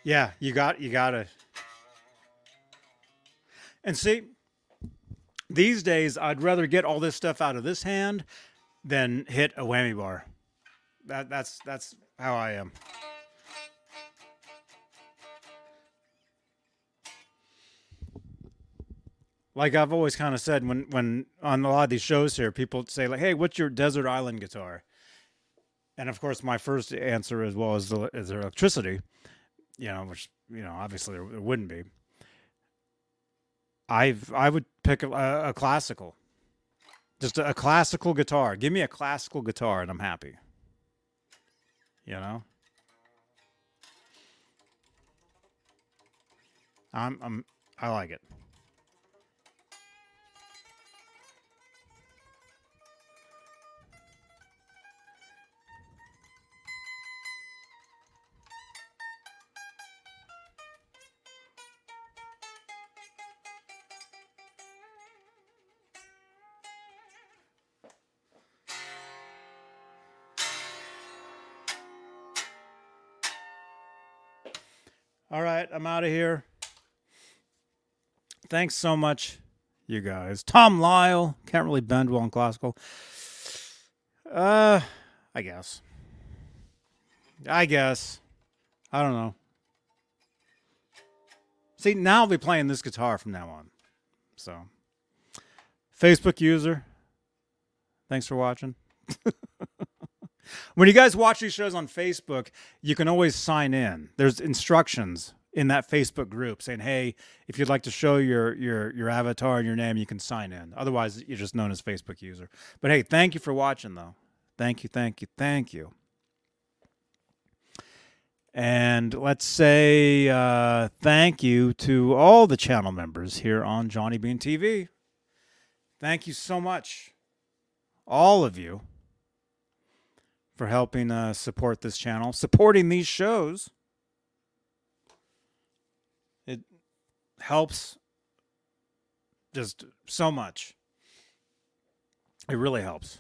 Yeah, you got you got it. And see, these days I'd rather get all this stuff out of this hand than hit a whammy bar. That that's that's how I am. Like I've always kind of said when when on a lot of these shows here, people say like, "Hey, what's your desert island guitar?" And of course, my first answer as well is the is electricity you know, which you know obviously there, wouldn't be. I've I would pick a, a classical, just a, a classical guitar. Give me a classical guitar and I'm happy. You know. I'm I'm I like it. All right, I'm out of here. Thanks so much, you guys. Tom Lyle can't really bend well in classical. Uh, I guess. I guess. I don't know. See, now I'll be playing this guitar from now on. So, Facebook user, thanks for watching. when you guys watch these shows on Facebook, you can always sign in. There's instructions in that Facebook group saying, "Hey, if you'd like to show your your your avatar and your name, you can sign in. Otherwise, you're just known as Facebook user." But hey, thank you for watching though. Thank you, thank you, thank you. And let's say uh, thank you to all the channel members here on Johnny Bean TV. Thank you so much, all of you for helping uh, support this channel, supporting these shows. It helps just so much. It really helps.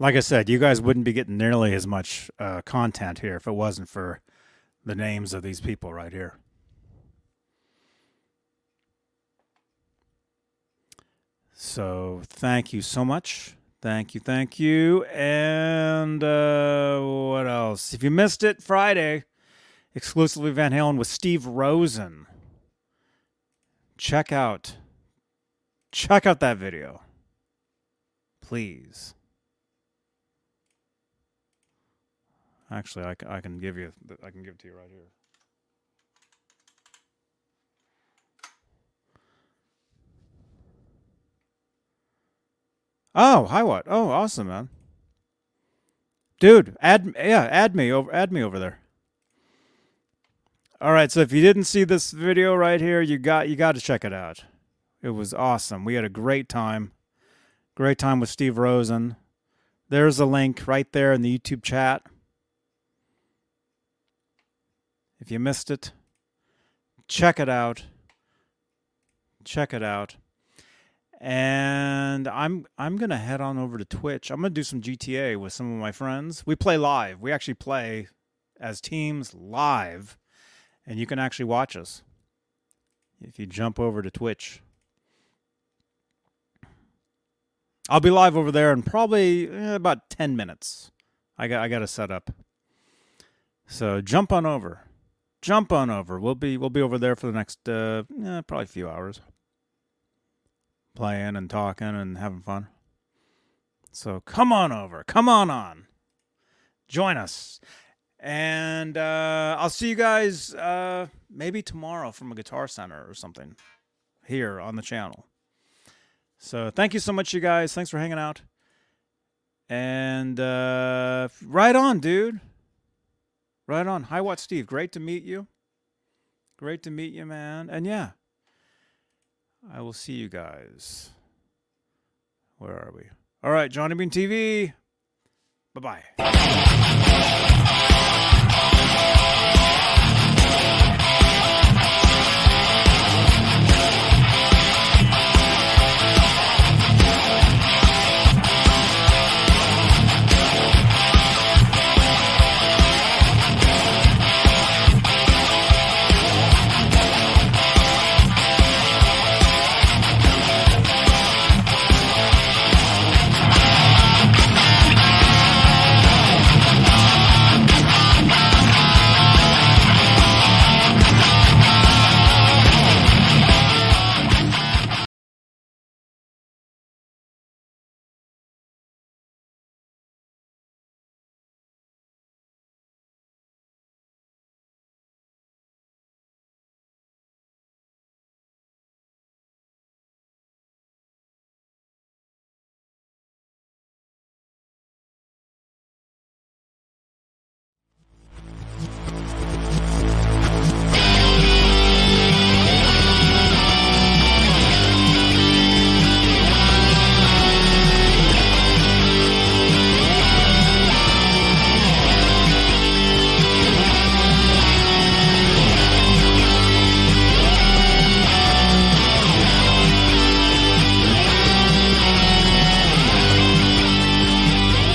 Like I said, you guys wouldn't be getting nearly as much uh, content here if it wasn't for the names of these people right here. So, thank you so much. Thank you, thank you. And uh, what else? If you missed it, Friday, exclusively Van Halen with Steve Rosen. Check out, check out that video, please. Actually, I, I can give you, I can give it to you right here. Oh, hi what? Oh, awesome, man. Dude, add yeah, add me over add me over there. All right, so if you didn't see this video right here, you got you got to check it out. It was awesome. We had a great time. Great time with Steve Rosen. There's a link right there in the YouTube chat. If you missed it, check it out. Check it out and I'm I'm gonna head on over to Twitch. I'm gonna do some GTA with some of my friends. We play live. We actually play as teams live, and you can actually watch us if you jump over to Twitch. I'll be live over there in probably eh, about ten minutes. I got I got to set up. So jump on over, jump on over. We'll be we'll be over there for the next uh, eh, probably a few hours playing and talking and having fun. So come on over. Come on on. Join us. And uh, I'll see you guys uh, maybe tomorrow from a Guitar Center or something here on the channel. So thank you so much, you guys. Thanks for hanging out. And uh, right on, dude. Right on. Hi, what, Steve. Great to meet you. Great to meet you, man. And yeah. I will see you guys. Where are we? All right, Johnny Bean TV. Bye bye.